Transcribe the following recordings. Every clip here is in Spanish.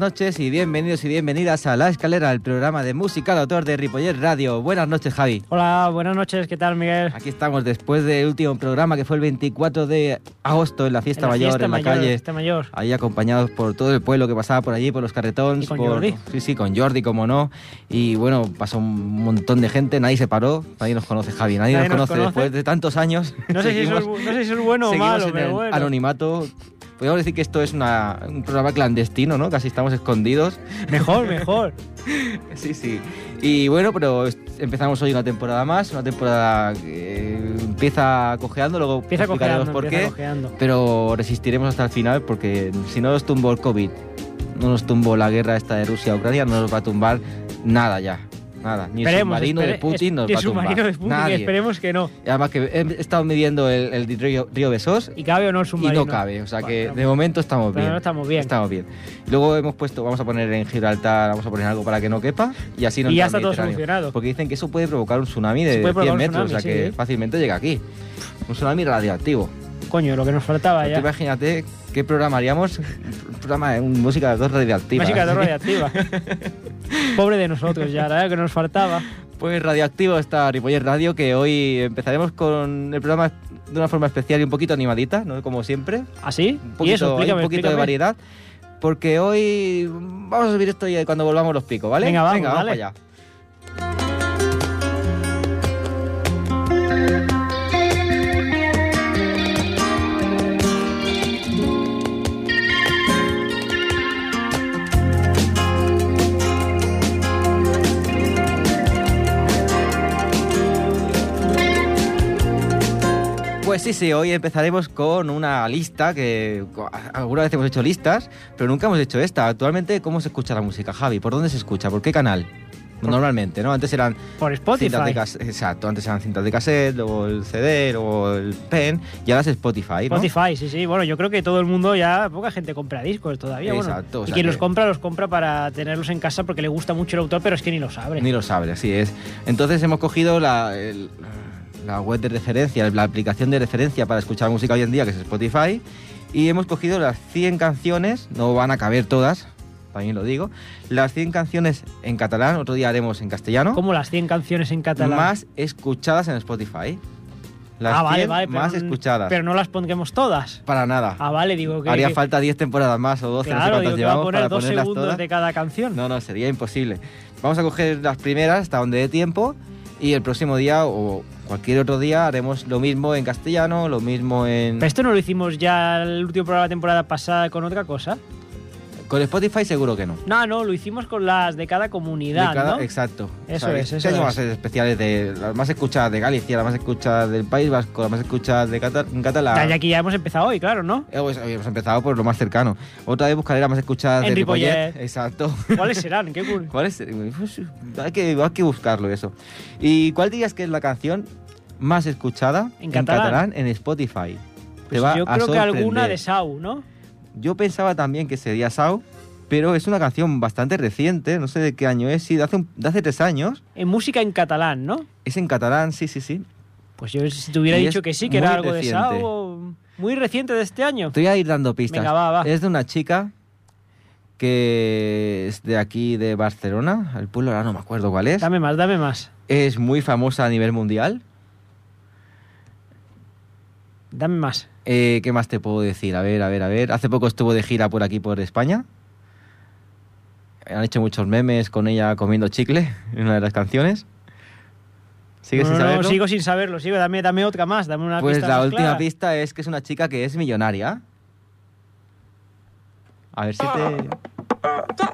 Noches y bienvenidos y bienvenidas a La Escalera, el programa de música de autor de Ripollet Radio. Buenas noches, Javi. Hola, buenas noches, ¿qué tal, Miguel? Aquí estamos después del último programa que fue el 24 de agosto en la fiesta En la mayor fiesta en la mayor, calle. fiesta mayor. Ahí acompañados por todo el pueblo que pasaba por allí, por los carretons. Y con por- Jordi. Sí, sí, con Jordi, como no. Y bueno, pasó un montón de gente, nadie se paró, nadie nos conoce, Javi, nadie, Nadie nos, nos conoce, conoce. después de tantos años. No sé, si eso es, no sé si eso es bueno o malo, pero el bueno. anonimato. Podríamos decir que esto es una- un programa clandestino, ¿no? Casi estamos escondidos. Mejor, mejor. Sí, sí. Y bueno, pero empezamos hoy una temporada más, una temporada que empieza cojeando, luego Empieza explicaremos cojeando, por empieza qué. cojeando. Pero resistiremos hasta el final porque si no nos tumbó el COVID, no nos tumbó la guerra esta de Rusia a Ucrania, no nos va a tumbar nada ya. Nada, ni el submarino de Putin nos va a tumbar. submarino de Putin, Nadie. esperemos que no. Y Además que he estado midiendo el, el río, río Besós ¿Y cabe o no el y submarino? no cabe, o sea que Bueno, de momento estamos pero bien. no estamos bien. Estamos bien. Luego hemos puesto, vamos a poner en Gibraltar, vamos a poner algo para que no quepa y así no Y ya está todo solucionado. Porque dicen que eso puede provocar un tsunami de Se puede 100 provocar un metros, tsunami, o sea que fácilmente llega aquí. Un tsunami radioactivo. Coño, lo que nos faltaba ya. imagínate qué programa haríamos, un programa de un- música de dos radioactiva. Música de radiactiva. Pobre de nosotros ya, la verdad que nos faltaba. Pues radioactivo está Ripollet Radio, que hoy empezaremos con el programa de una forma especial y un poquito animadita, ¿no? Como siempre. ¿Así? Un y poquito, eso, hay explícame, un poquito de variedad. Porque hoy vamos a subir esto y cuando volvamos los picos, ¿vale? Venga, vamos, vamos dale. para allá. Pues sí, sí, hoy empezaremos con una lista que alguna vez hemos hecho listas, pero nunca hemos hecho esta. Actualmente, ¿cómo se escucha la música, Javi? ¿Por dónde se escucha? ¿Por qué canal? Normalmente, ¿no? Antes eran Por Spotify. cintas de cassette, exacto, antes eran cintas de cassette, luego el CD, luego el pen, y ahora es Spotify, ¿no? Spotify, sí, sí. Bueno, yo creo que todo el mundo ya, poca gente compra discos todavía. bueno. Exacto, y quien que- los compra, los compra para tenerlos en casa porque le gusta mucho el autor, pero es que ni lo sabe. Ni lo sabe, así es. Entonces hemos cogido la, el- la web de referencia, la aplicación de referencia para escuchar música hoy en día, que es Spotify, y hemos cogido las 100 canciones, no van a caber todas, también lo digo, las 100 canciones en catalán, otro día haremos en castellano, Como las 100 canciones en catalán. más escuchadas en Spotify. Las ah, vale, 100 vale. pero más n- escuchadas. Pero no las pondremos todas. Para nada. Ah, vale, digo que. Haría que- falta 10 temporadas más o 12, no sé Claro, cuántas digo llevamos poner para dos ponerlas segundos todas. de cada canción. No, no, sería imposible. Vamos a coger las primeras hasta donde dé tiempo y el próximo día o cualquier otro día haremos lo mismo en castellano, lo mismo en... Pero esto no lo hicimos ya el último programa de la temporada pasada con otra cosa. Con Spotify seguro que no. No, no, lo hicimos con las de cada comunidad, De cada- ¿no? Exacto. Eso es, este eso año es. va a ser especiales de las más escuchadas de Galicia, las más escuchadas del País Vasco, las más escuchadas de Cata- catalán. Ya, aquí ya hemos empezado hoy, claro, ¿no? Eh, pues, Hemos empezado por lo más cercano. Otra vez buscaré las más escuchadas En de Ripollet. Exacto. ¿Cuáles serán? Qué cool. ¿Cuál es? Pues, hay, que, hay que buscarlo eso. ¿Y cuál dirías que es la canción más escuchada En catalán. en Spotify? Pues yo creo que alguna de Sau, ¿no? Yo pensaba también que sería Sao, pero es una canción bastante reciente, no sé de qué año es, sí, de hace, un- de hace tres años. En música en catalán, ¿no? Es en catalán, sí, sí, sí. Pues yo si te hubiera Y dicho que sí, que era algo reciente. de Sau, muy reciente de este año. Te voy a ir dando pistas. Venga, va, va. Es de una chica que es de aquí, de Barcelona, el pueblo ahora no me acuerdo cuál es. Dame más, dame más. Es muy famosa a nivel mundial. Dame más. Eh, ¿Qué más te puedo decir? A ver, a ver, a ver. Hace poco estuvo de gira por aquí, por España. Han hecho muchos memes con ella comiendo chicle en una de las canciones. ¿Sigues no, sin no, no, saberlo? sigo sin saberlo. Sigo, dame, dame otra más, dame una pues pista la más última clara. pista es que es una chica que es millonaria. A ver si te...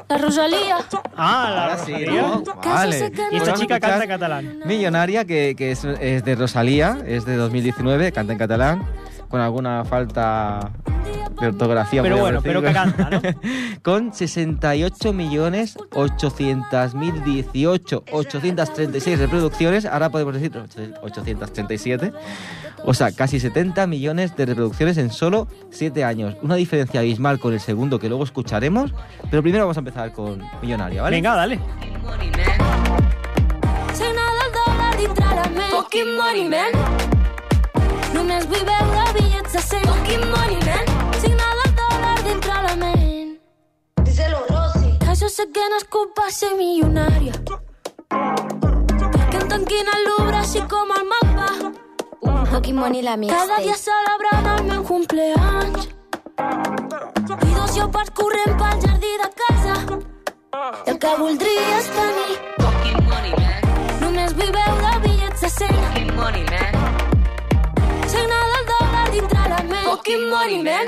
La Rosalía. Ah, la Ahora sí, Rosalía. ¿no? Vale. Y esta chica canta catalán. Millonaria, que, que es, es de Rosalía, es de 2019, canta en catalán, con alguna falta de ortografía. Pero bueno, pero que canta, ¿no? con 68 millones 800 mil 18 836 reproducciones ahora podemos decir 837 o sea casi 70 millones de reproducciones en solo 7 años una diferencia abismal con el segundo que luego escucharemos pero primero vamos a empezar con Millonaria ¿vale? Venga, dale. Signa del dòlar dintre la ment. Fucking money, man. Només vull veure bitllets de 100. Fucking money, man. Signa del dòlar dintre la ment. Díselo, bro. això sé que no és culpa ser milionària. Perquè em tanquin el Louvre així com el mapa. Pokémon Money la Cada dia celebrant el meu cumpleaños. I dos llopards corrent pel jardí de casa. I el que voldria és tenir Fucking money, man. Només vull veure bitllets de 100 Fucking money, man. Signa del dòlar dintre la ment Fucking money, man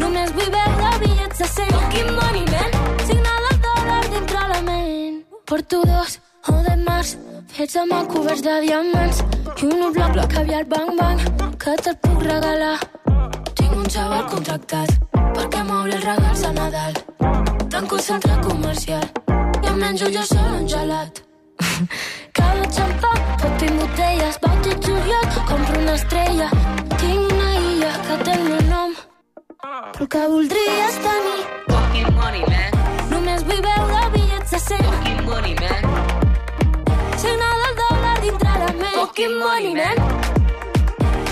Només vull veure bitllets de 100 Fucking money, man Signa del dòlar dintre la ment Porto dos o de març Fets a mà coberts de diamants I un bloc bloc caviar bang bang Que te'l puc regalar Tinc un xaval contractat Perquè m'obri els regals a Nadal Tanco el centre comercial I em menjo jo sol un gelat cada xampà, pot i botelles, vaig a juliol, compro una estrella. Tinc una illa que té el meu nom, però el que voldria és tenir. Fucking money, man. Només vull veure bitllets de 100, Fucking money, man. La ment. Fucking money, man.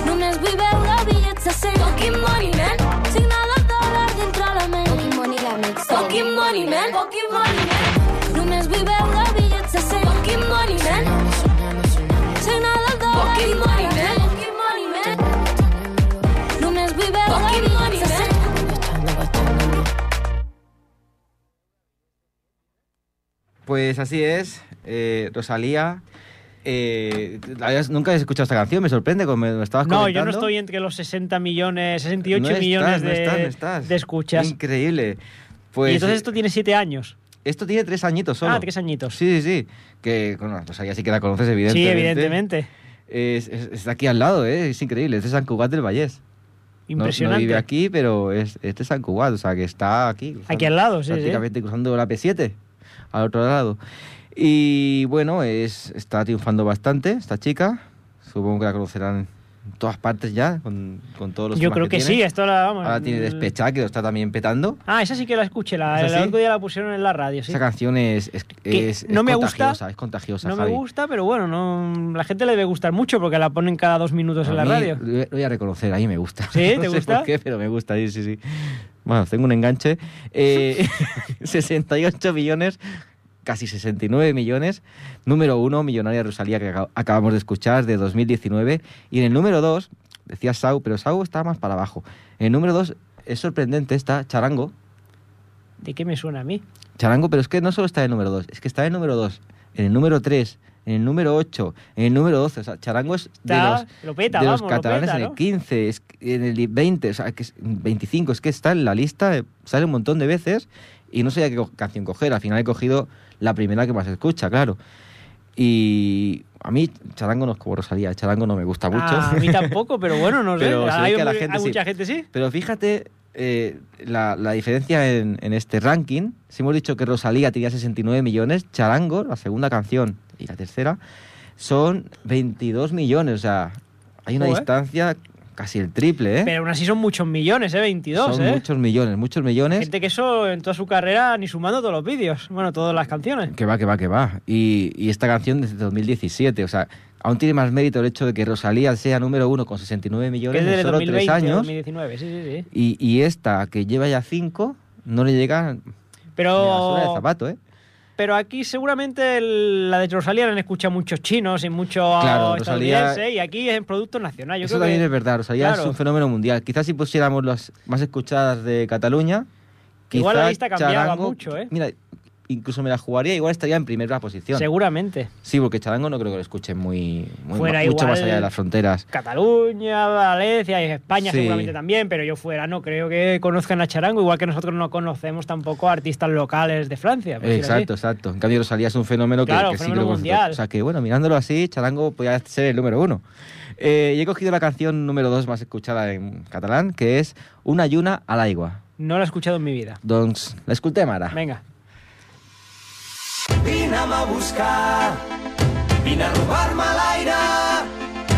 Només vull veure bitllets de 100, fucking money, man. Signa del dòlar dintre la ment. Pokémon Money la mixtape. Fucking money, man. Fucking money, man. Només vull veure bitllets de 100. Fucking money, man. Signa del dòlar vull veure bitllets de 100. Pues así es, eh, Rosalía. Eh, es- nunca he escuchado esta canción, me sorprende, como me, me estabas No, comentando. yo no estoy entre los 60 millones, 68 No estás, millones no de, estás, no estás. de escuchas. Increíble. Pues, y entonces esto tiene 7 años. esto tiene tres añitos solo. Ah, tres añitos. Sí, sí, sí. Que, bueno, Rosalía sí que la conoces, Sí, evidentemente. evidentemente. Es, es- está aquí al lado, ¿eh? es increíble. Es de San Cugat del Vallés. No- Impresionante. No, vive aquí, pero es, es de San Cugat, o sea, que está aquí. cruzando- Aquí al lado, sí, sí. Prácticamente cruzando la P7, al otro lado. Y bueno, es, está triunfando bastante esta chica. Supongo que la conocerán en todas partes ya, con, con todos los Yo creo que, sí, tiene. esto la vamos. Ahora tiene Despechá, que lo está también petando. Ah, esa sí que la escuché, la, ¿Es el otro día la pusieron en la radio, sí. Esa canción es, es, Que es- es no me gusta, contagiosa, es contagiosa, No me Javi. gusta, pero bueno, no, la gente le debe gustar mucho porque la ponen cada dos minutos A en la mí, radio. Lo voy a reconocer, a mí me gusta. ¿Sí? No ¿Te sé gusta? por qué, pero me gusta, sí, sí, sí. Bueno, tengo un enganche. Eh, 68 millones, casi 69 millones. Número uno, Millonaria Rosalía, que acab- acabamos de escuchar, de 2019. Y en el número dos, decía Sau, pero Sau está más para abajo. En el número dos, es sorprendente, está Charango. ¿De qué me suena a mí? Charango, pero es que no solo está en el número 2, es que está en el número 2, en el número 3, en el número 8, en el número 12. O sea, Charango es de los, lo peta, de los vamos, lo catalanes en el 15, es que en el 20, o sea, que es 25. Es que está en la lista, eh, sale un montón de veces y no sabía qué canción coger. Al final he cogido la primera que más escucha, claro. Y a mí Charango no es como Rosalía, Charango no me gusta mucho. Ah, a mí tampoco, pero bueno, no sé. Pero hay que la gente hay sí. mucha gente sí. Pero fíjate eh, la, la diferencia en, en este ranking. Si hemos dicho que Rosalía tenía 69 millones, Charango, la segunda canción y la tercera, son 22 millones. O sea, hay una distancia casi el triple, ¿eh? Pero aún así son muchos millones, ¿eh? 22, son ¿eh? muchos millones, muchos millones. Gente que eso en toda su carrera ni sumando todos los vídeos. Bueno, todas las canciones. Que va, que va, que va. Y, y esta canción desde 2017, o sea, aún tiene más mérito el hecho de que Rosalía sea número uno con 69 Que millones es en de solo 2020, tres años. 2019, sí, sí, sí. Y, y esta, que lleva ya cinco, no le llega a la Pero, del zapato, ¿eh? Pero aquí seguramente el- la de Rosalía la han escuchado muchos chinos y muchos Claro, Rosalía- estadounidenses y aquí es en producto nacional. Yo Eso creo también que- es verdad, Rosalía claro. es un fenómeno mundial. Quizás si pusiéramos las más escuchadas de Cataluña, Igual la lista cambiaba Charango- mucho, ¿eh? Mira, incluso me la jugaría, igual estaría en primera posición. Seguramente. Sí, porque Charango no creo que lo escuchen muy, muy Fuera mucho igual- más allá de las fronteras. Cataluña, Valencia y España Sí. seguramente también, pero yo fuera no creo que conozcan a Charango, igual que nosotros no conocemos tampoco a artistas locales de Francia. Exacto, exacto. En cambio, Rosalía es un fenómeno que, Claro, que sí fenómeno que lo conoce todo. mundial. O sea que, bueno, mirándolo así, Charango podría ser el número uno. Eh, y he cogido la canción número dos más escuchada en catalán, que es Una lluna a l'aigua. No lo he escuchado en mi vida. Doncs l'escoltem ara. Venga. Vine'm a buscar, vine a robar-me l'aire.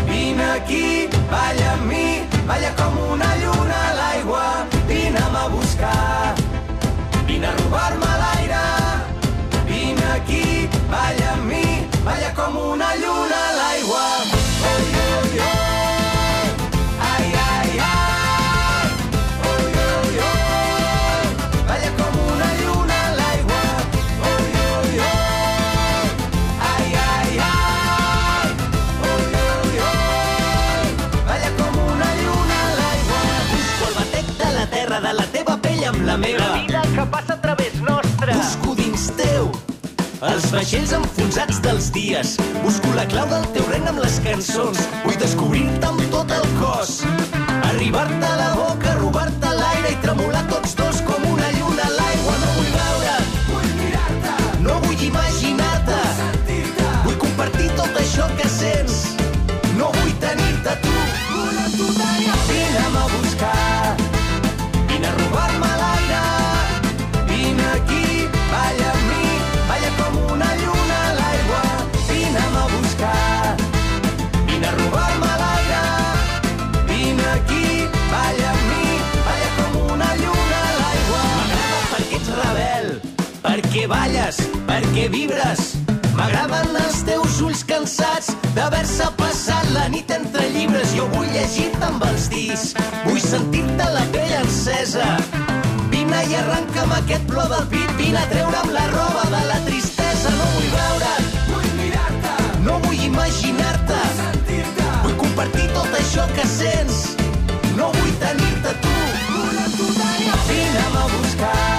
Vine aquí, balla amb mi, balla com una lluna a l'aigua. Vine'm a buscar, vine a robar-me l'aire. Vine aquí, balla amb mi, balla com una lluna els vaixells enfonsats dels dies. Busco la clau del teu regne amb les cançons. Vull descobrir-te amb tot el cos. Arribar-te a la boca, robar-te l'aire i tremolar tots dos perquè balles, perquè vibres. M'agraden els teus ulls cansats d'haver-se passat la nit entre llibres. Jo vull llegir-te amb els dits, vull sentir-te la pell encesa. Vine i arrenca'm aquest plor del pit, vine a treure'm la roba de la tristesa. No vull veure't, vull mirar-te, no vull imaginar-te, sentir-te. Vull compartir tot això que sents, no vull tenir-te tu. Amb tu tenir. Vine'm a buscar,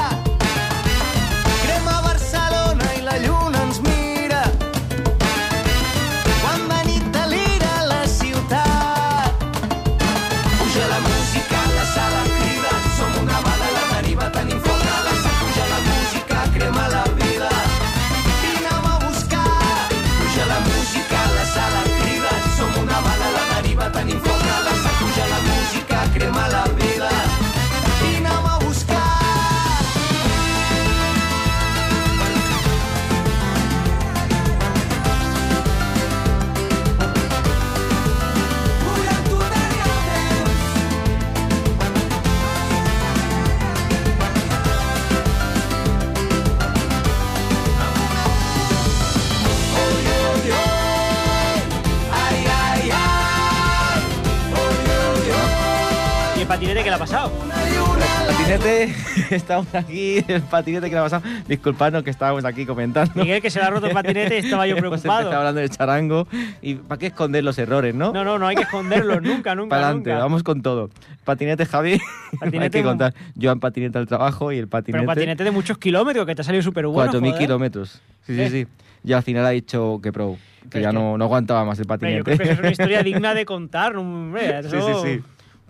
Estamos aquí, el patinete que le ha pasado. Disculpadnos que estábamos aquí comentando. Miguel, que se le ha roto el patinete y estaba yo preocupado. hablando del charango. ¿Y para qué esconder los errores, no? No, no, no hay que esconderlos nunca, nunca, Para adelante, vamos con todo. Patinete, Javi. hay Patinete, que contar. Yo en patinete al trabajo y el patinete. Pero patinete de muchos kilómetros, que te ha salido súper bueno. 4.000 joder. kilómetros. Sí, sí, ¿Eh? sí. Y al final ha dicho que pro, que Pero ya no, no aguantaba más el patinete. yo creo que eso es una historia digna de contar, hombre. sí, sí, sí.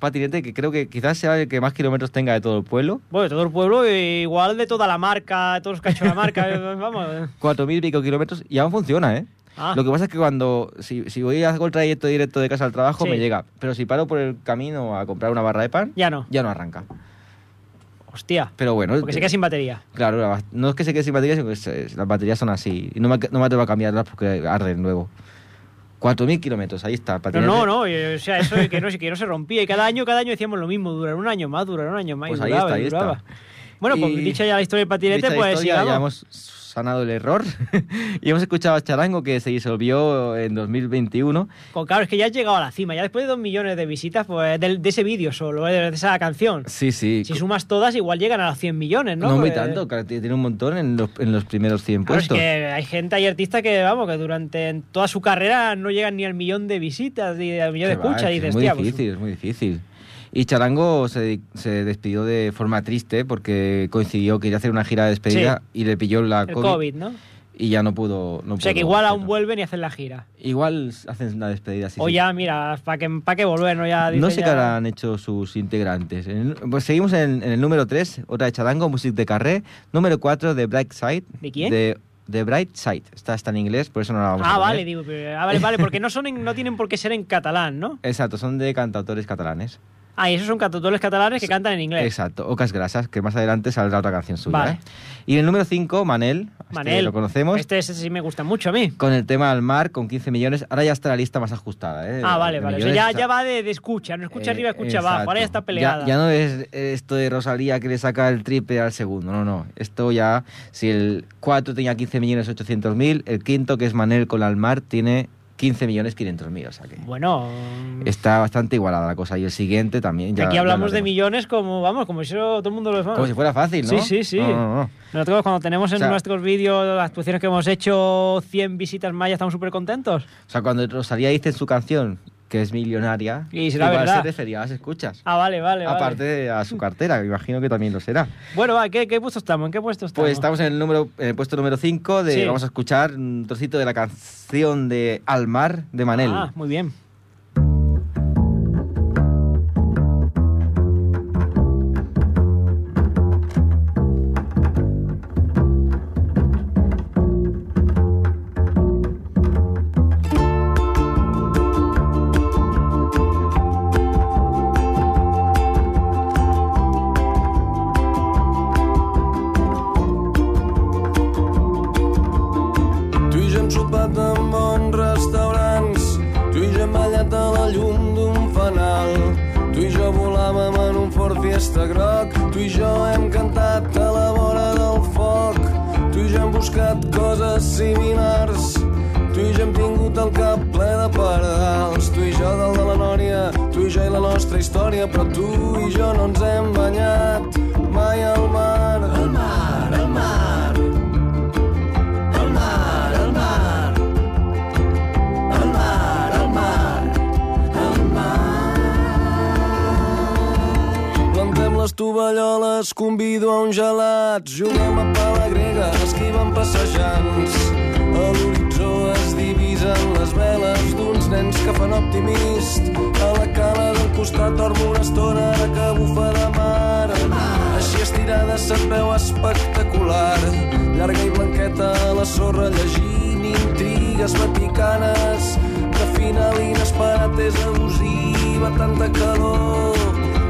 Patinete que creo que quizás sea el que más kilómetros tenga de todo el pueblo. Bueno, de todo el pueblo, e igual de toda la marca, de todos los que ha hecho la marca, eh, vamos. 4.000 y pico kilómetros y aún funciona, ¿eh? Ah. Lo que pasa es que cuando, si, si voy a hacer el trayecto directo de casa al trabajo, Sí. me llega. Pero si paro por el camino a comprar una barra de pan, Ya no. ya no arranca. Hostia. Pero bueno, Porque se queda sin batería. claro, la- no es que se quede sin batería, sino que se- las baterías son así. Y no me, no me atrevo a cambiarlas porque arden luego. 4.000 kilómetros, ahí está. el No, no, no, y, o sea, eso de que no, que no se rompía. Y cada año, cada año decíamos lo mismo, durar un año más, durar un año más. y Pues ahí duraba, está, y ahí duraba. está. Bueno, pues Y- dicha ya la historia del patinete, pues sigamos. Sanado el error y hemos escuchado a Charango que se disolvió en 2021. Con- Claro, es que ya has llegado a la cima. Ya después de dos millones de visitas, pues del- de, ese vídeo solo, de esa canción. Sí, sí. Si sumas todas, igual llegan a los 100 millones, ¿no? no muy Pues- tanto, claro, tiene un montón en los, en los primeros 100 Claro, es puestos. que hay gente, hay artistas que, vamos, que durante toda su carrera no llegan ni al millón de visitas ni al millón de escuchas. es que es muy "Tía, pues, difícil, es muy difícil. Y Charango se, se despidió de forma triste porque coincidió que iba a hacer una gira de despedida y le pilló la el COVID, COVID, ¿no? y ya no pudo. No O sea que pudo igual aún vuelven y hacen la gira. Igual hacen una despedida así. o sí. ya, mira, ¿para qué, pa' qué volver? No, ya No sé ya- qué habrán hecho sus integrantes. En- pues seguimos en, en el número 3, otra de Charango, Music de Carré. Número 4 de Bright Side. ¿De quién? De, de Bright Side. Está, está en inglés, por eso no la vamos a Ah, poner. vale, digo, ah, vale, vale, porque no, son en- no tienen por qué ser en catalán, ¿no? Exacto, son de cantautores catalanes. Ah, y esos son cantautores catalanes que cantan en inglés. Exacto, Ocas Grasas, que más adelante saldrá otra canción suya. Vale. ¿eh? Y el número 5, Manel, este Manel. lo conocemos, Este, ese sí me gusta mucho a mí. con el tema al mar, con 15 millones. Ahora ya está la lista más ajustada. ¿eh? Ah, vale, De vale. O sea, millones ya, ya va de, de escucha, no escucha Eh, arriba, escucha abajo. Ahora ya está exacto. peleada. Ya, ya no es esto de Rosalía que le saca el triple al segundo, no, no. Esto ya, si el 4 tenía 15 millones 800 mil, el quinto, que es Manel con Almar, tiene 15.500.000, o sea que Bueno, está bastante igualada la cosa. Y el siguiente también. Ya, aquí ya hablamos de millones como, vamos, como si eso todo el mundo lo Como si fuera fácil, ¿no? Sí, sí, sí. No, no, no. Nosotros cuando tenemos en O sea- nuestros vídeos las actuaciones que hemos hecho 100 visitas más ya estamos súper contentos. O sea, cuando Rosalía dice en su canción que es millonaria, Y será verdad. se refería a las escuchas. Ah, vale, vale, vale. Aparte de a su cartera, me imagino que también lo será. Bueno, va, ¿qué, ¿qué puesto estamos? ¿En qué puesto estamos? Pues estamos en el número en el puesto número 5 de Sí. vamos a escuchar un trocito de la canción de Al mar de Manel. Ah, muy bien. Tu i jo no ens hem banyat mai al mar. Al mar, al mar, al mar, al mar, al mar, al mar, al mar. Plantem les tovalloles, convido a un gelat, juguem a pala grega, esquivem passejants. A l'horitzó es divisen les veles d'uns nens que fan optimist. Costat dormo una estona ara que bufa de mar. Així estirada se't veu espectacular. Llarga i blanqueta a la sorra llegint intrigues vaticanes. De final inesperat és abusiva, tanta calor.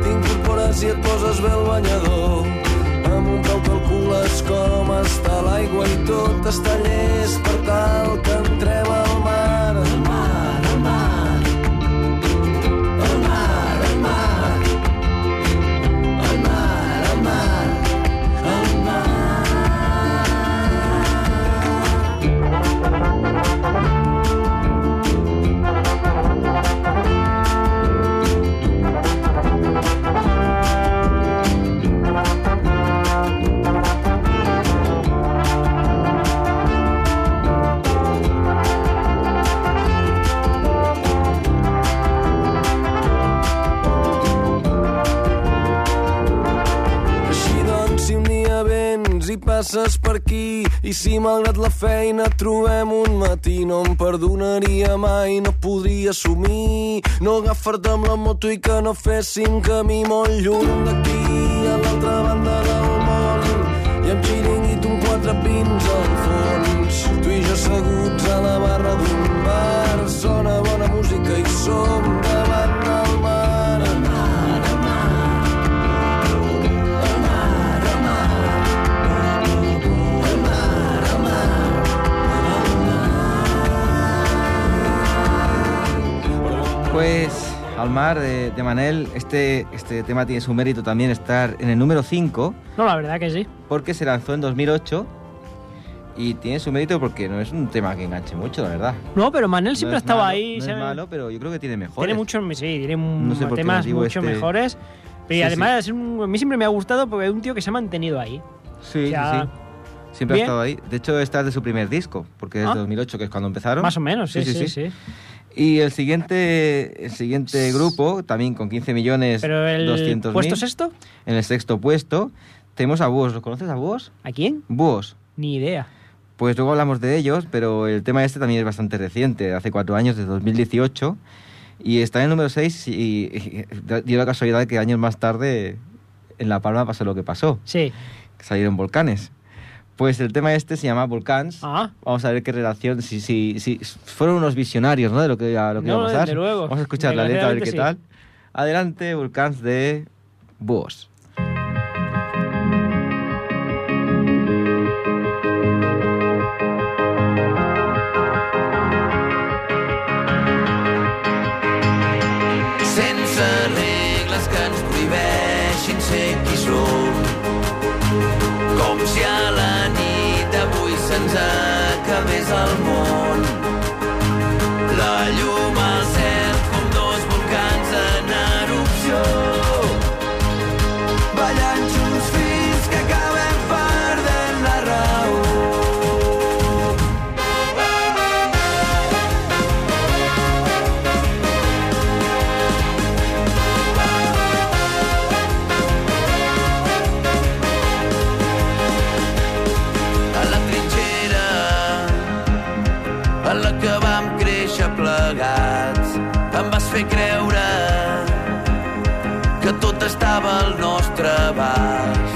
T'incorpores i et poses bé el banyador. Amb un peu calcules com està l'aigua i tot està llest per tal que entrem al mar. Al mar, passes per aquí. I si malgrat la feina trobem un matí no em perdonaria mai, no podria assumir. No agafar-te amb la moto i que no féssim camí molt lluny d'aquí. A l'altra banda del món i amb xiringuit un quatre pins al fons. Tu i jo asseguts a la barra d'un bar. Sona bona música i som Pues Al mar de, de Manel, este, este tema tiene su mérito también estar en el número 5 No, la verdad que sí. porque se lanzó en 2008 y tiene su mérito porque no es un tema que enganche mucho, la verdad. No, pero Manel siempre no ha es estado malo, ahí. No es malo, pero yo creo que tiene mejores. Tiene muchos, sí, tiene No sé temas mucho este- mejores. Pero Sí, además, a mí siempre me ha gustado porque es un tío que se ha mantenido ahí. Sí, O sea, sí, sí. Siempre bien. ha estado ahí. De hecho, esta es de su primer disco, porque es Ah. de 2008, que es cuando empezaron. Más o menos, sí, sí, sí. Y el siguiente, el siguiente grupo, también con 15 millones Pero el 200 puesto sexto, En el sexto puesto tenemos a Búhos. ¿Los conoces a Búhos? ¿a quién? Búhos. Ni idea. Pues luego hablamos de ellos, pero el tema este también es bastante reciente, hace cuatro años, de 2018. Y está en el número 6 y, y dio la casualidad de que años más tarde en La Palma pasó lo que pasó, Sí. salieron volcanes. Pues el tema este se llama Volcans. Ah, Vamos a ver qué relación, si, si, si fueron unos visionarios, ¿no? De lo que, a lo que No, iba a pasar. luego. Vamos a escuchar la letra a ver qué tal. Adelante, Volcans de Búhos. al mundo. Nostre abast.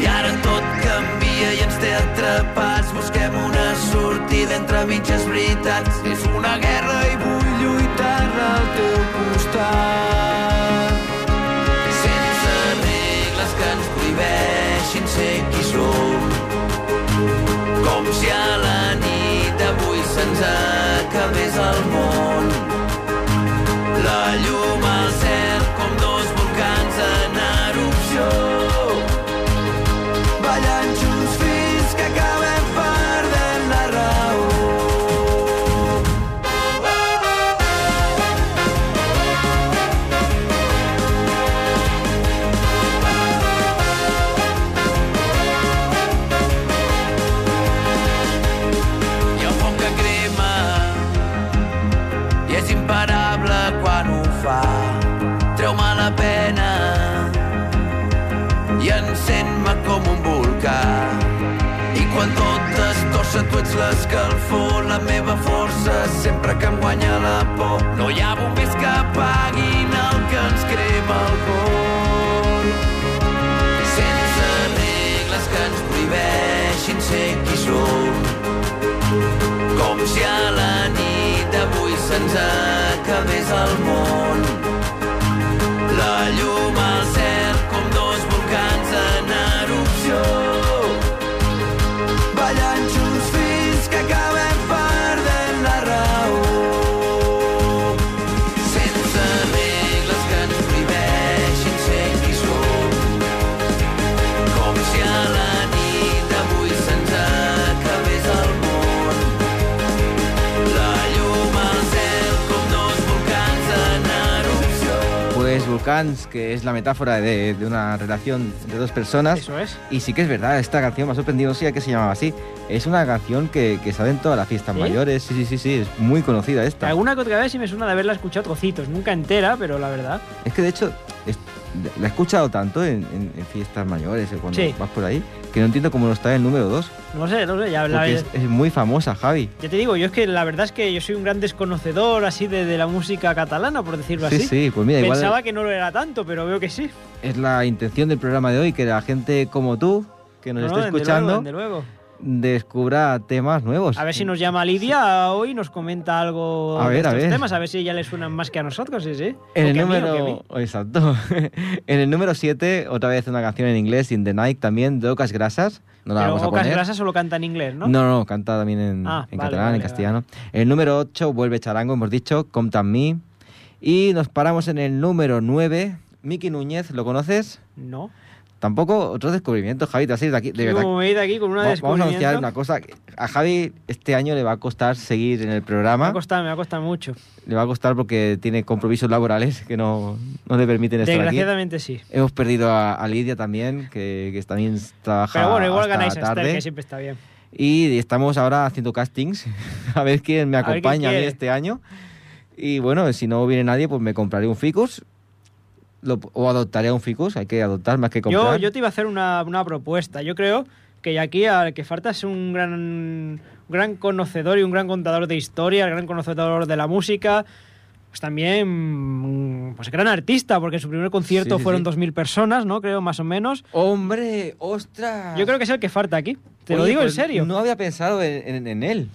I ara tot canvia i ens té atrapats. Busquem una sortida entre mitges veritats. L'escalfor, la meva força, sempre que em guanya la por. No hi ha bombers que apaguin el que ens crema el cor. Sense regles que ens prohibeixin ser qui som. Com si a la nit d'avui se'ns acabés el món. Volcans, que es la metáfora de, de una relación de dos personas. Eso es. Y sí que es verdad, esta canción me ha sorprendido, sabía que se llamaba así. Es una canción que, que sale en todas las fiestas ¿Sí? mayores. Sí, sí, sí, sí, es muy conocida esta. Alguna que otra vez sí me suena de haberla escuchado trocitos, nunca entera, pero la verdad. Es que de hecho, la he escuchado tanto en, en- en fiestas mayores, eh, cuando Sí. vas por ahí, que no entiendo cómo no está en el número 2. No sé, no sé, ya, la- es, es muy famosa, Javi. ya te digo, yo es que la verdad es que yo soy un gran desconocedor así de, de la música catalana, por decirlo Sí, así. sí, pues mira, igual Pensaba que no lo era tanto, pero veo que sí. es la intención del programa de hoy, que la gente como tú, que nos No, esté escuchando, luego, desde luego. Descubra temas nuevos. A ver si nos llama Lidia hoy y nos comenta algo A de ver, a estos ver. temas, a ver si ella le suenan más que a nosotros, sí, sí. En O el número. Exacto. en el número 7, otra vez una canción en inglés, In the Night también, de Ocas Grasas. No la Pero vamos a Ocas. Grasas solo canta en inglés, ¿no? No, no, canta también en, Ah, en vale, catalán, vale, en castellano. En el número 8, vuelve Charango, hemos dicho, Compta Me. Y nos paramos en el número 9, Miki Núñez, ¿lo conoces? No. Tampoco otro descubrimiento, Javi, te has ido de aquí. De verdad. como me ido aquí con una Va- Vamos a anunciar una cosa. A Javi este año le va a costar seguir en el Me programa. ha costado, me ha costado mucho. Le va a costar porque tiene compromisos laborales que no, no le permiten estar aquí. Desgraciadamente sí. Hemos perdido a, a Lidia también, que, que también trabaja Pero bueno, igual hasta ganáis a Esther, tarde. que siempre está bien. Y estamos ahora haciendo castings, a ver quién me A acompaña a mí quiere. este año. Y bueno, si no viene nadie, pues me compraré un ficus. Lo- o adoptaré un ficus, hay que adoptar más que Yo, comprar. yo te iba a hacer una, una propuesta. Yo creo que aquí al que falta es un gran, gran conocedor y un gran contador de historia, el gran conocedor de la música. Pues también, mm, pues gran artista, porque su primer concierto Sí, fueron sí. 2.000 personas, ¿no? Creo, más o menos. ¡Hombre! ¡Ostras! Yo creo que es el que falta aquí. Te lo Oye, digo pues en serio. No había pensado en, en- en él.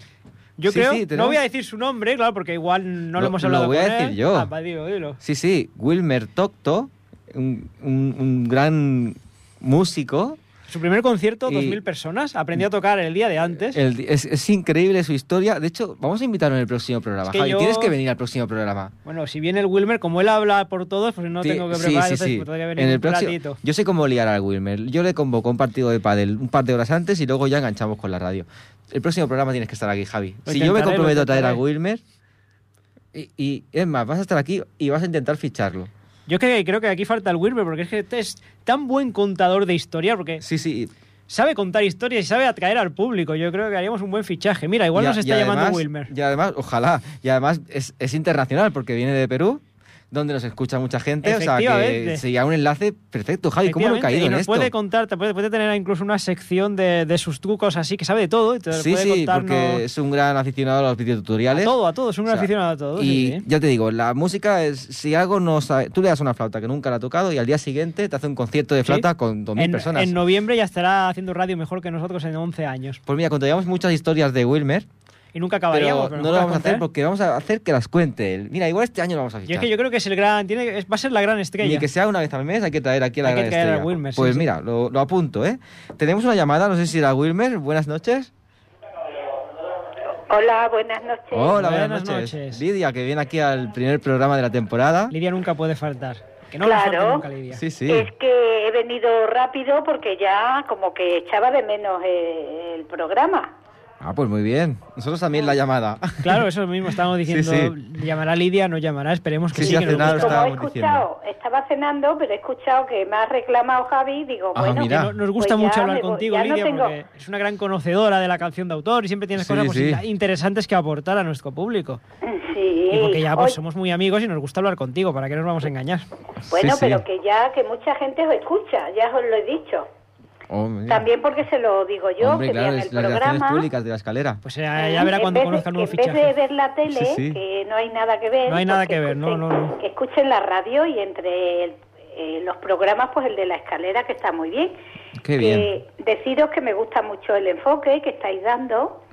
Yo sí, creo, sí, no voy a decir su nombre, claro, porque igual no lo, Lo- hemos lo hablado voy a con decir él. yo. Ah, va, dilo, dilo. Sí, sí, Wilmer Tocto, un, un- un gran músico. Su primer concierto, Y- 2.000 personas. Aprendió a tocar el día de antes. El- es, es increíble su historia. De hecho, vamos a invitarlo en el próximo programa. Es que Javi, yo- tienes que venir al próximo programa. Bueno, si viene el Wilmer, como él habla por todos, pues no Sí, tengo que preparar, sí, entonces sí. tendría que venir En el un próximo, ratito. yo sé cómo liar al Wilmer. Yo le convoco un partido de pádel un par de horas antes y luego ya enganchamos con la radio. El próximo programa tienes que estar aquí, Javi. Si yo me comprometo a traer a. Wilmer y, y es más, vas a estar aquí y vas a intentar ficharlo. Yo es que creo que aquí falta el Wilmer, porque es que este es tan buen contador de historia, porque Sí, sí. sabe contar historias y sabe atraer al público. Yo creo que haríamos un buen fichaje. Mira, igual Y nos está llamando Wilmer. Y además, ojalá. Y además es, es internacional porque viene de Perú. Donde nos escucha mucha gente. O sea, que sería un enlace perfecto. Javi, ¿cómo no he caído y en nos esto? puede contar, te puede, puede tener incluso una sección de, de sus trucos así, que sabe de todo. Y te Sí, puede sí, contarnos porque es un gran aficionado a los a videotutoriales. todo, a todo, es un O sea, aficionado a todo. Y sí, sí. ya te digo, la música es, si algo no sabe, tú le das una flauta que nunca la ha tocado y al día siguiente te hace un concierto de Sí. flauta con 2.000 en, personas. en noviembre ya estará haciendo radio mejor que nosotros en 11 años. Pues mira, contaríamos muchas historias de Wilmer, Y nunca pero acabaríamos. no lo vamos a hacer porque vamos a hacer que las cuente él. Mira, igual este año lo vamos a Yo es fichar. que yo creo que es el gran. Tiene, es- va a ser la gran estrella. Ni que sea una vez al mes, hay que traer aquí a la Hay que gran traer a estrella. Wilmer, sí, pues sí. mira, lo, lo apunto, ¿eh? Tenemos una llamada, no sé si era Wilmer. Buenas noches. Hola, buenas noches. Hola, buenas, Buenas noches. noches. Lidia, que viene aquí al primer programa de la temporada. Lidia nunca puede faltar. Que no Claro. nunca, Lidia. Sí, sí. Es que he venido rápido porque ya como que echaba de menos eh, el programa. Ah, pues muy bien. Nosotros también la llamada. Claro, eso mismo estábamos diciendo. Sí, Llamará Lidia, no llamará, esperemos que Sí, sí. sí, que nos gusta. Como he escuchado, estaba cenando, pero he escuchado que me ha reclamado Javi, digo, Ah, bueno, mira. No- Nos gusta Pues mucho hablar contigo, no Lidia, tengo- porque es una gran conocedora de la canción de autor y siempre tienes Sí, cosas pues, interesantes que aportar a nuestro público. sí. Y porque ya pues, somos muy amigos y nos gusta hablar contigo, ¿para qué nos vamos a engañar? bueno, Sí, sí. pero que ya que mucha gente os escucha, ya os lo he dicho. Oh. También porque se lo digo yo, Hombre, que claro, vean es el las relaciones programa. públicas de la escalera. Pues eh, ya verá cuando vez de- conozca el nuevo que En vez de ver la tele, Sí, sí. que no hay nada que ver. No hay nada pues que ver, no, escuchen- no, no. Que escuchen la radio y entre el- eh, los programas, pues el de la escalera, que está muy bien. Qué Que bien. deciros que me gusta mucho el enfoque que estáis dando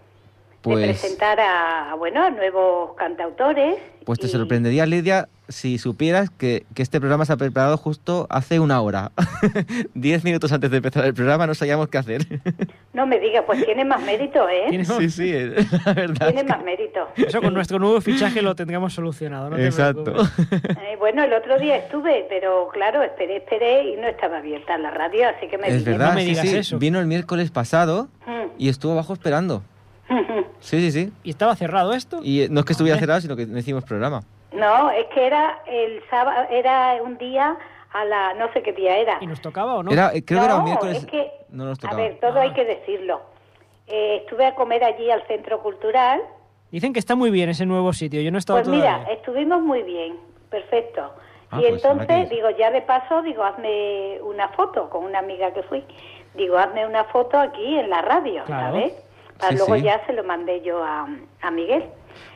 de Pues, presentar a, a, bueno, a nuevos cantautores. pues te y- sorprendería, Lidia, si supieras que, que este programa se ha preparado justo hace una hora. Diez minutos antes de empezar el programa no sabíamos qué hacer. No me digas, pues tiene más mérito, ¿eh? Tiene- sí, sí, la verdad. Tiene es que- más mérito. Eso con nuestro nuevo fichaje lo tendremos solucionado, ¿no? Exacto. Eh, bueno, el otro día estuve, pero claro, esperé, esperé y no estaba abierta la radio, así que me es verdad, me sí, digas sí. eso. Vino el miércoles pasado Mm. y estuvo abajo esperando. Sí, sí, sí. ¿Y estaba cerrado esto? Y eh, no es que estuviera cerrado, sino que no hicimos programa. No, es que era el sábado, era un día a la, no sé qué día era. ¿Y nos tocaba o no? Era, eh, creo que era un No, miércoles. es que, no nos a tocaba. ver, todo Ah. hay que decirlo. Eh, estuve a comer allí al centro cultural. Dicen que está muy bien ese nuevo sitio. Yo no he estado Pues mira, todavía. estuvimos muy bien, perfecto. Ah, y pues entonces, digo, ya de paso, digo, hazme una foto con una amiga que fui. Digo, hazme una foto aquí en la radio, Claro. ¿sabes? Para Sí, luego sí. ya se lo mandé yo a, a Miguel.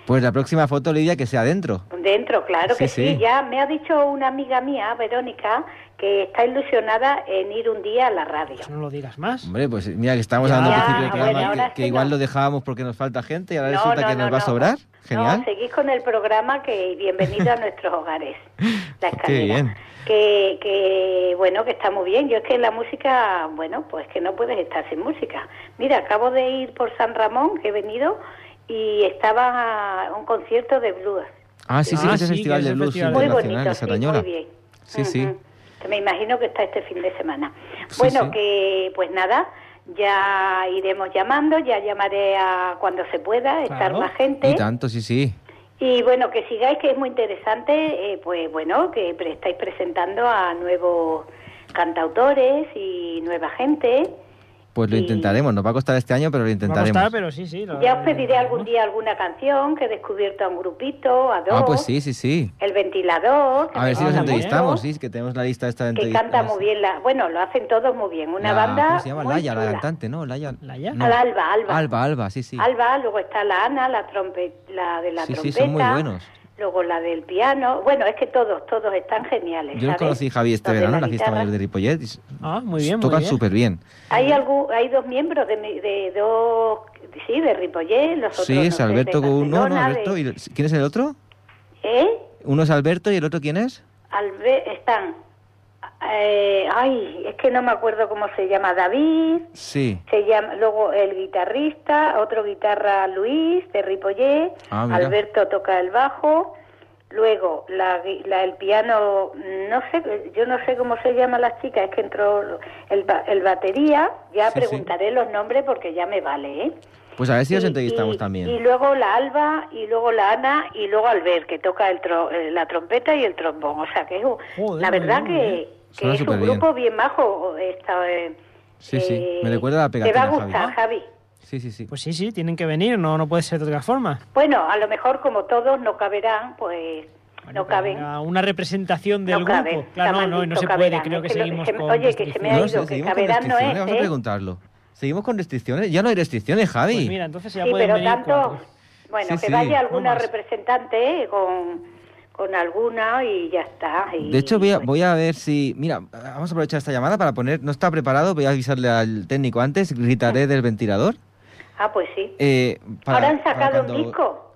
Pues la próxima foto, Lidia, que sea dentro. Dentro, claro que Sí, sí, sí. Ya me ha dicho una amiga mía, Verónica, que está ilusionada en ir un día a la radio. Pues no lo digas más. Hombre, pues mira, que estábamos Ya, hablando al principio del programa que, es que que igual lo dejábamos porque nos falta gente y ahora No, resulta no, que no, nos va a sobrar. Genial. No, seguís con el programa que bienvenido a nuestros hogares. La escalera. Qué bien. Que, que, bueno, que está muy bien. Yo es que la música, bueno, pues que no puedes estar sin música. Mira, acabo de ir por San Ramón, que he venido, y estaba a un concierto de blues. Ah, sí, sí, Ah, que es el sí, Festival de Blues festival. Muy Internacional bonito, de sí, Sarañola. muy bien. Sí, sí. Que me imagino que está este fin de semana. Sí, bueno, sí. que pues nada, ya iremos llamando, ya llamaré a cuando se pueda, estar más gente. Y tanto, sí, sí. Y bueno, que sigáis, que es muy interesante, eh, pues bueno, que pre- estáis presentando a nuevos cantautores y nueva gente. Pues lo Y- intentaremos. Nos va a costar este año, pero lo Va a intentaremos. costar, pero sí, sí. lo- Ya os pediré algún día alguna canción, que he descubierto a un grupito, a dos. Ah, pues sí, sí, sí. El ventilador. A ver si los entrevistamos, sí, que tenemos la lista esta de Que canta muy bien. La, bueno, lo hacen todos muy bien. Una La- banda. ¿Cómo se llama? muy Laia, la cantante, ¿no? Laia. ¿Laia? No. Al Alba, Alba. Alba, Alba, sí, sí. Alba, luego está la Ana, la, trompe, la de la Sí, sí, trompeta. son muy buenos. Luego la del piano. Bueno, es que todos, todos están geniales. Yo conocí, Javi, este verano en la fiesta guitarra. mayor de Ripollet. y Ah, muy bien, Tocan súper bien. Hay, algún, hay dos miembros de, mi- de dos, sí, de Ripollet, los otros Sí, no es sé, Alberto uno, no, Alberto. de- y- ¿Quién es el otro? ¿Eh? Uno es Alberto y el otro quién es? Albe- están, eh, ay, es que no me acuerdo cómo se llama, David, Sí. se llama, luego el guitarrista, otro guitarra Luis, de Ripollet, Ah. Alberto toca el bajo, luego la, la- el piano, no sé, yo no sé cómo se llama la chica, es que entró el, el batería, ya Sí, sí. preguntaré los nombres porque ya me vale, ¿eh? Pues a ver si los Y- entrevistamos y- también. Y luego la Alba, y luego la Ana, y luego Albert, que toca el tro- eh, la trompeta y el trombón. O sea, que Joder, la verdad que, bien. que es un grupo bien majo. Esta, eh, Sí, sí, eh, me recuerda a la Te va pegatina, a gustar, Javi. Javi. Sí, sí, sí. Pues sí, sí, tienen que venir, no, no puede ser de otra forma. Bueno, a lo mejor como todos no caberán, pues no caben. Una, representación del No caben, grupo. Claro, no, no, no se puede. caberán. Creo que Es que seguimos con. oye, que se me ha No ido, sé, que seguimos con caberán no restricciones, es, vamos a ¿eh? preguntarlo. ¿Seguimos con restricciones? Ya no hay restricciones, Javi. Pues mira, entonces ya Sí, pueden pero venir tanto, cuatro. bueno, Sí, que sí, vaya no alguna representante eh, con, con alguna y ya está. y- De hecho, voy a, bueno. voy a ver si... Mira, vamos a aprovechar esta llamada para poner... No está preparado, voy a avisarle al técnico antes, gritaré del ventilador. Ah, pues sí. Eh, para- Ahora han sacado cuando- un disco.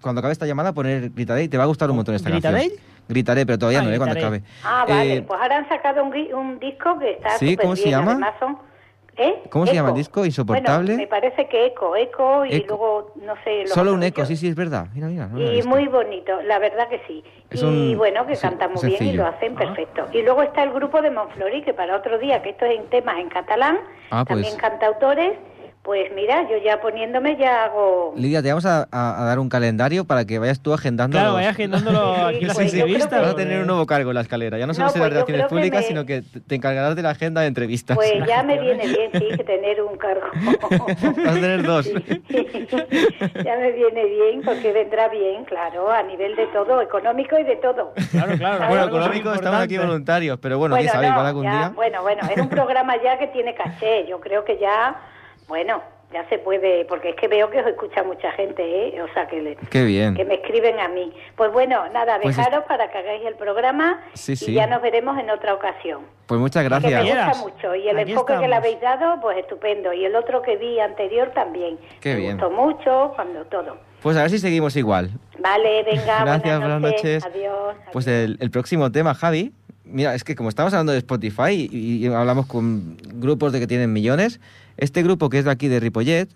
Cuando acabe esta llamada, poner gritaré y te va a gustar un montón esta ¿Gritaré? canción. Gritaré, pero todavía Ah, no, ¿eh? Cuando gritaré. acabe. Ah, vale, Eh, pues ahora han sacado un, un disco que está Sí, ¿cómo se bien, llama? además son- ¿Eh? ¿Cómo se llama el Eco. disco? ¿Insoportable? Bueno, me parece que Eco, Eco y Eco. luego, no sé... Solo un eco, sí, sí, es verdad. Mira, mira. no Y muy bonito, la verdad que sí. Es y un- bueno, que sí, canta muy bien y sencillo. lo hacen perfecto. Y luego está el grupo de Monflori, que para otro día, que esto es en temas en catalán, Ah, pues. también cantautores, pues mira, yo ya poniéndome ya hago... Lidia, te vamos a, a- a dar un calendario para que vayas tú agendando. Claro, vaya agendándolo Sí, aquí las pues que- Vas a tener un nuevo cargo en la escalera. Ya no solo No, será pues yo relaciones públicas, me- sino que te encargarás de la agenda de entrevistas. Pues ya me viene bien, sí, que tener un cargo. Vas a tener dos. ya me viene bien, porque vendrá bien, claro, a nivel de todo, económico y de todo. Claro, claro. Bueno, económico estamos aquí voluntarios, pero bueno, quién Bueno, sabe, no, igual algún ya, día. Bueno, bueno, es un programa ya que tiene caché. Yo creo que ya, bueno, ya se puede, porque es que veo que os escucha mucha gente, ¿eh? O sea, que, le- Qué bien. que me escriben a mí. Pues bueno, nada, Pues es- dejaros para que hagáis el programa Sí, y sí. ya nos veremos en otra ocasión. Pues muchas Que me gracias. Gusta mucho y el Aquí enfoque que le estamos. habéis dado, pues estupendo. Y el otro que vi anterior también. Qué me bien. gustó mucho, cuando todo. Pues a ver si seguimos igual. Vale, venga, Gracias, buenas noches. Adiós. Pues el, el próximo tema, Javi. Mira, es que como estamos hablando de Spotify y, y hablamos con grupos de que tienen millones, este grupo que es de aquí de Ripollet,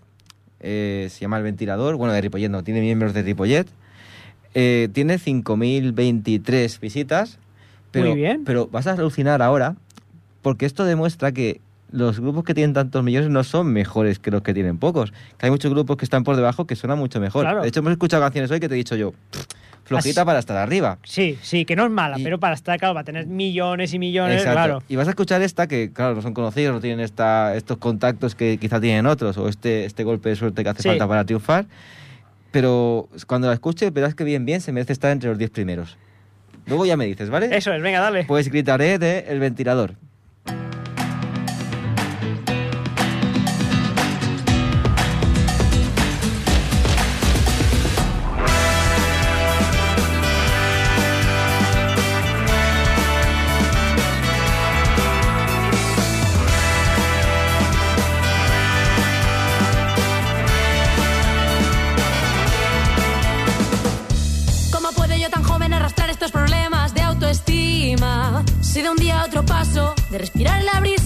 eh, se llama El Ventilador, bueno, de Ripollet no, tiene miembros de Ripollet, eh, tiene 5.023 visitas, pero, Muy bien. pero vas a alucinar ahora, porque esto demuestra que los grupos que tienen tantos millones no son mejores que los que tienen pocos, que hay muchos grupos que están por debajo que suenan mucho mejor. Claro. De hecho, hemos escuchado canciones hoy que te he dicho yo, "Pff, flojita Así- para estar arriba. Sí, sí, que no es mala, Y- pero para estar, claro, va a tener millones y millones, Exacto. claro. Y vas a escuchar esta que, claro, no son conocidos, no tienen esta, estos contactos que quizá tienen otros, o este, este golpe de suerte que hace Sí. falta para triunfar. Pero cuando la escuches, verás que bien, bien, se merece estar entre los 10 primeros. Luego ya me dices, ¿vale? Eso es, venga, dale. Pues gritaré de El Ventilador. De respirar la brisa,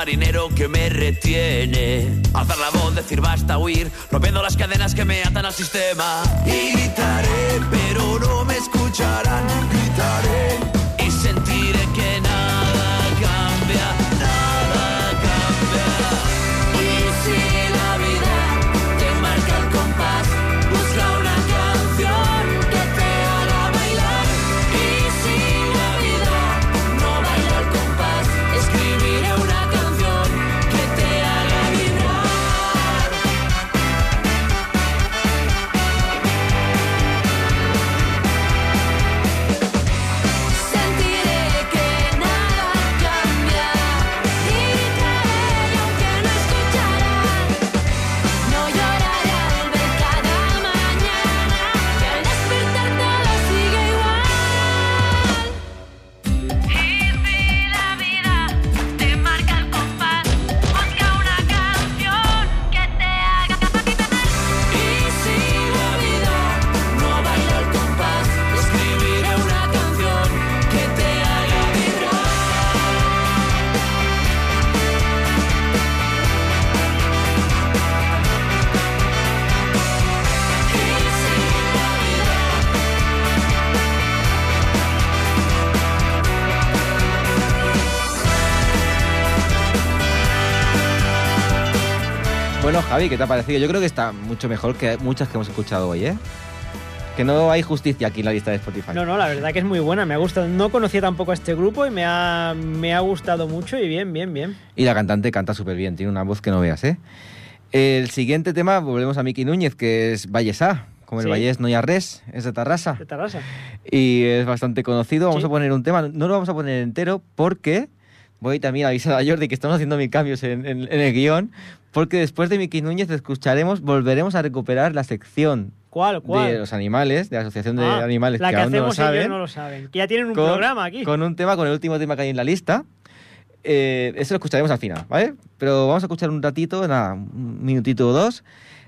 marinero que me retiene. Alzar la voz, decir basta, huir, rompiendo las cadenas que me atan al sistema. Y gritaré, pero no me escucharán. Javi, ¿qué te ha parecido? Yo creo que está mucho mejor que muchas que hemos escuchado hoy, ¿eh? Que no hay justicia aquí en la lista de Spotify. No, no, la verdad que es muy buena, me ha gustado. No conocía tampoco a este grupo y me ha, me ha gustado mucho y bien, bien, bien. Y la cantante canta súper bien, tiene una voz que no veas, ¿eh? El siguiente tema, volvemos a Miki Núñez, que es Vallesá. Como el. Vallés no hay res, es de Tarrasa. De Tarrasa. Y es bastante conocido. Vamos Sí. a poner un tema, no lo vamos a poner entero porque voy también a avisar a Jordi que estamos haciendo mil cambios en, en- en el guion. Porque después de Miki Núñez escucharemos, volveremos a recuperar la sección ¿Cuál, cuál? de los animales, de la Asociación de Ah, Animales, la que, que, aún no lo saben. no lo saben. Que ya tienen un con, programa aquí. con un tema, con el último tema que hay en la lista. Eh, eso lo escucharemos al final, ¿vale? Pero vamos a escuchar un ratito, nada, un minutito o dos,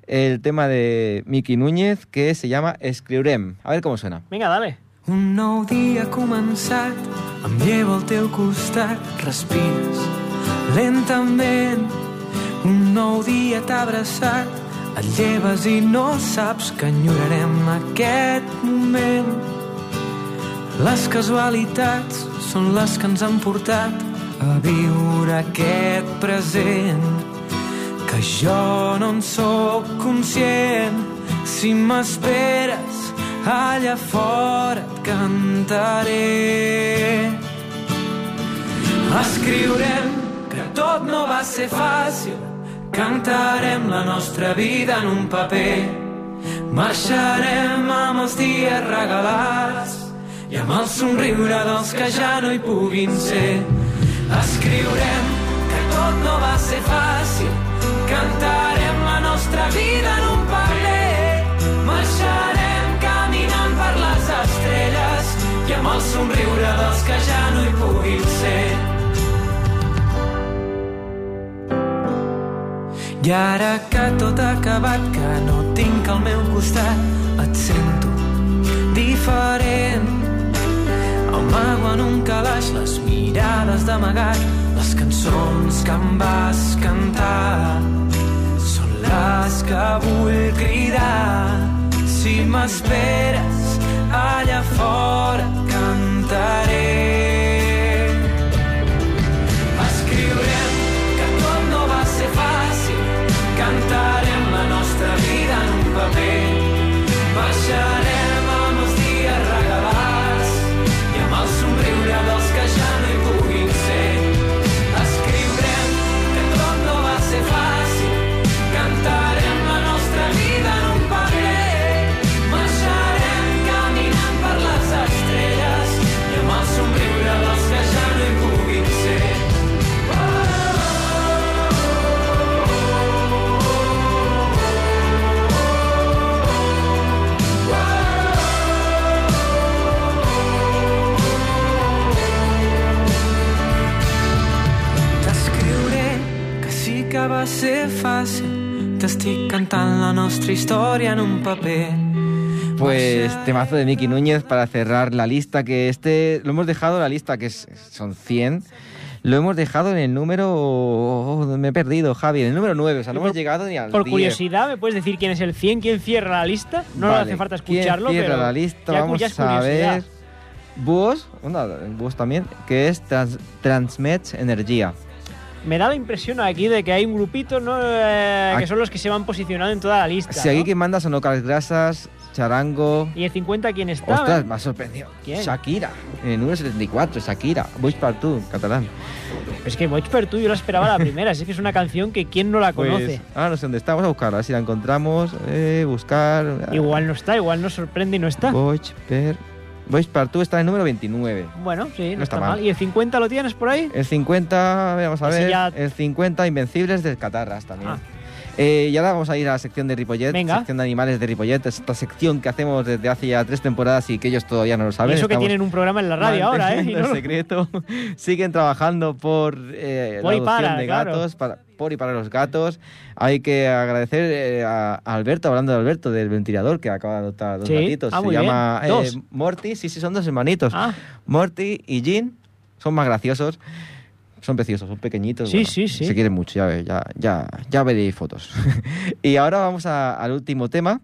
el tema de Miki Núñez que se llama Escriurem. A ver cómo suena. Venga, dale. Un nou dia començat, em llevo al teu costat, respires lentament. Un nou dia t'ha abraçat, et lleves i no saps que enyorarem aquest moment. Les casualitats són les que ens han portat a viure aquest present que jo no en sóc conscient si m'esperes allà fora et cantaré. Escriurem que tot no va ser fàcil. Cantarem la nostra vida en un paper. Marxarem amb els dies regalats i amb el somriure dels que ja no hi puguin ser. Escriurem que tot no va ser fàcil. Cantarem la nostra vida en un paper. Marxarem amb el somriure dels que ja no hi puguin ser I ara que tot ha acabat, que no tinc al meu costat, et sento diferent. El mago en un calaix, les mirades d'amagat, les cançons que em vas cantar són les que vull cridar. Si m'esperes allà fora estaré. Que sí que va ser fàcil. T'estic cantant la nostra història en un paper. Pues temazo de Miki Núñez para cerrar la lista que este lo hemos dejado la lista que es- son 100 lo hemos dejado en el número oh, me he perdido Javi en el número 9 o sea no Por- hemos llegado ni al Por 10. curiosidad, ¿me puedes decir quién es el 100? ¿Quién cierra la lista? No Vale, hace falta ¿quién escucharlo, cierra pero la lista vamos a ver Búhos una Búhos también que es Trans, Transmet Energía Me da la impresión aquí de que hay un grupito ¿no? Eh, que son los que se van posicionando en toda la lista. si aquí ¿no? quien manda son Ocas Grasas Charango ¿Y el 50 quién está? Ostras, eh? me ha sorprendido. ¿Quién? Shakira, en el número 74, Shakira. Voy Partout, en catalán. Es que Voix per tu yo la esperaba la primera. es que es una canción que quién no la conoce. Pues, ah, no sé dónde está, vamos a buscarla, si la encontramos. Eh, buscar. Igual no está, igual nos sorprende y no está. Voice per. Voice Partout está en el número 29. Bueno, sí, no, No está está, mal. mal. ¿Y el 50 lo tienes por ahí? El 50, a ver, vamos a Ese ver. ya- El 50, Invencibles de Catarras también. Ah. Eh, y ahora vamos a ir a la sección de Ripollet, Venga. sección de animales de Ripollet, esta sección que hacemos desde hace ya tres temporadas y que ellos todavía no lo Y saben. eso que Estamos tienen un programa en la radio ahora, ¿eh? Y no el secreto. Siguen trabajando por eh, la y adopción para, de claro. gatos, para- por y para los gatos. Hay que agradecer eh, a Alberto, hablando de Alberto, del ventilador, que acaba de adoptar dos Sí. gatitos. Ah, Se llama eh. Morty, sí, sí, son dos hermanitos. Ah, Morty y Jean son más graciosos. Son preciosos, son pequeñitos. Sí, sí, sí. Se quieren mucho, ya, ya, ya, ya veréis fotos. y ahora vamos a- al último tema,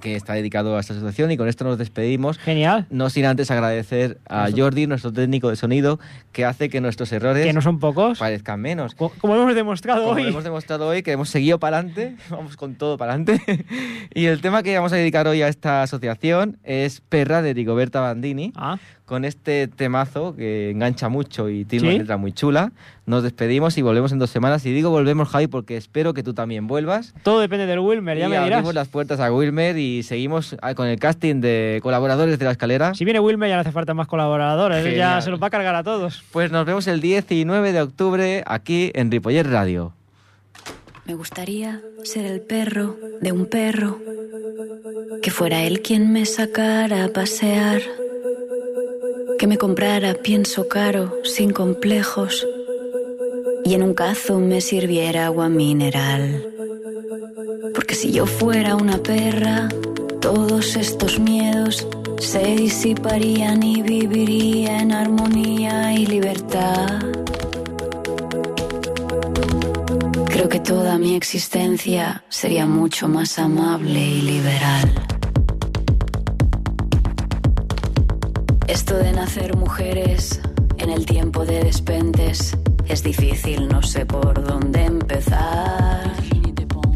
que está dedicado a esta asociación y con esto nos despedimos. Genial. No sin antes agradecer a Jordi, nuestro técnico de sonido, que hace que nuestros errores Que no son pocos. parezcan menos. Co- Como hemos demostrado Como hoy. hemos demostrado hoy, que hemos seguido para adelante, vamos con todo para adelante. y el tema que vamos a dedicar hoy a esta asociación es Perra de Rigoberta Bandini. Ah, Con este temazo que engancha mucho y tiene ¿Sí? una letra muy chula. Nos despedimos y volvemos en dos semanas. Y digo volvemos, Javi, porque espero que tú también vuelvas. todo depende del Wilmer, ya y me dirás. abrimos las puertas a Wilmer y seguimos ah, con el casting de colaboradores de la escalera. Si viene Wilmer ya no hace falta más colaboradores, él ya se los va a cargar a todos. Pues nos vemos el 19 de octubre aquí en Ripollet Radio. Me gustaría ser el perro de un perro, que fuera él quien me sacara a pasear, que me comprara pienso caro, sin complejos, y en un cazo me sirviera agua mineral. Porque si yo fuera una perra, todos estos miedos se disiparían y viviría en armonía y libertad. Creo que toda mi existencia sería mucho más amable y liberal. Esto de nacer mujeres en el tiempo de despentes es difícil, no sé por dónde empezar.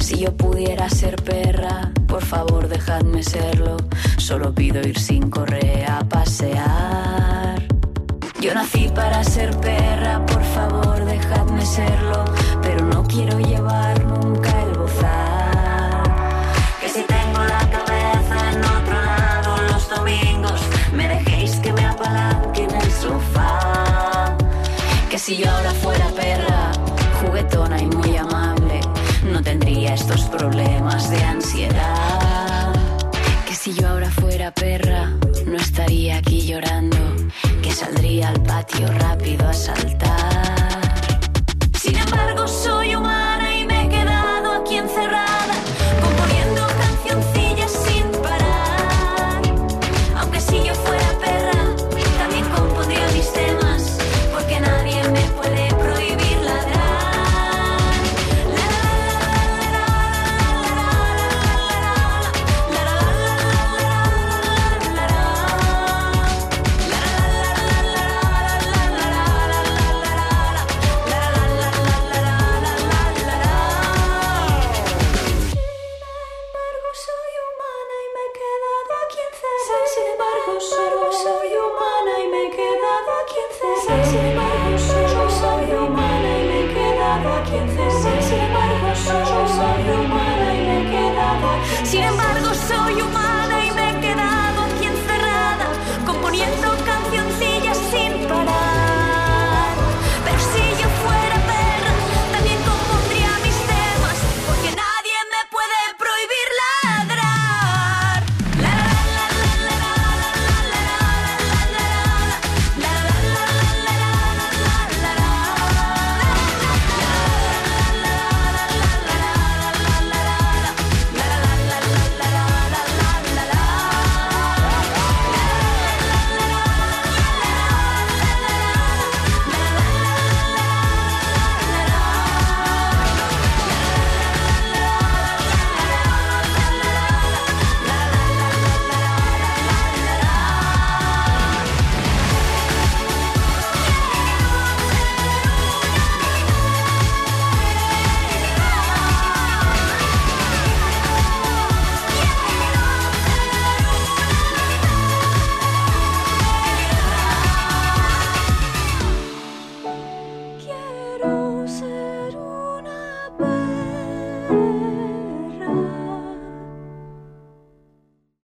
Si yo pudiera ser perra, por favor dejadme serlo. Solo pido ir sin correa a pasear. Yo nací para ser perra, por favor dejadme serlo, pero no quiero llevar si yo ahora fuera perra, juguetona y muy amable, no tendría estos problemas de ansiedad. Que si yo ahora fuera perra, no estaría aquí llorando, que saldría al patio rápido a saltar. Sin embargo, soy quedado aquí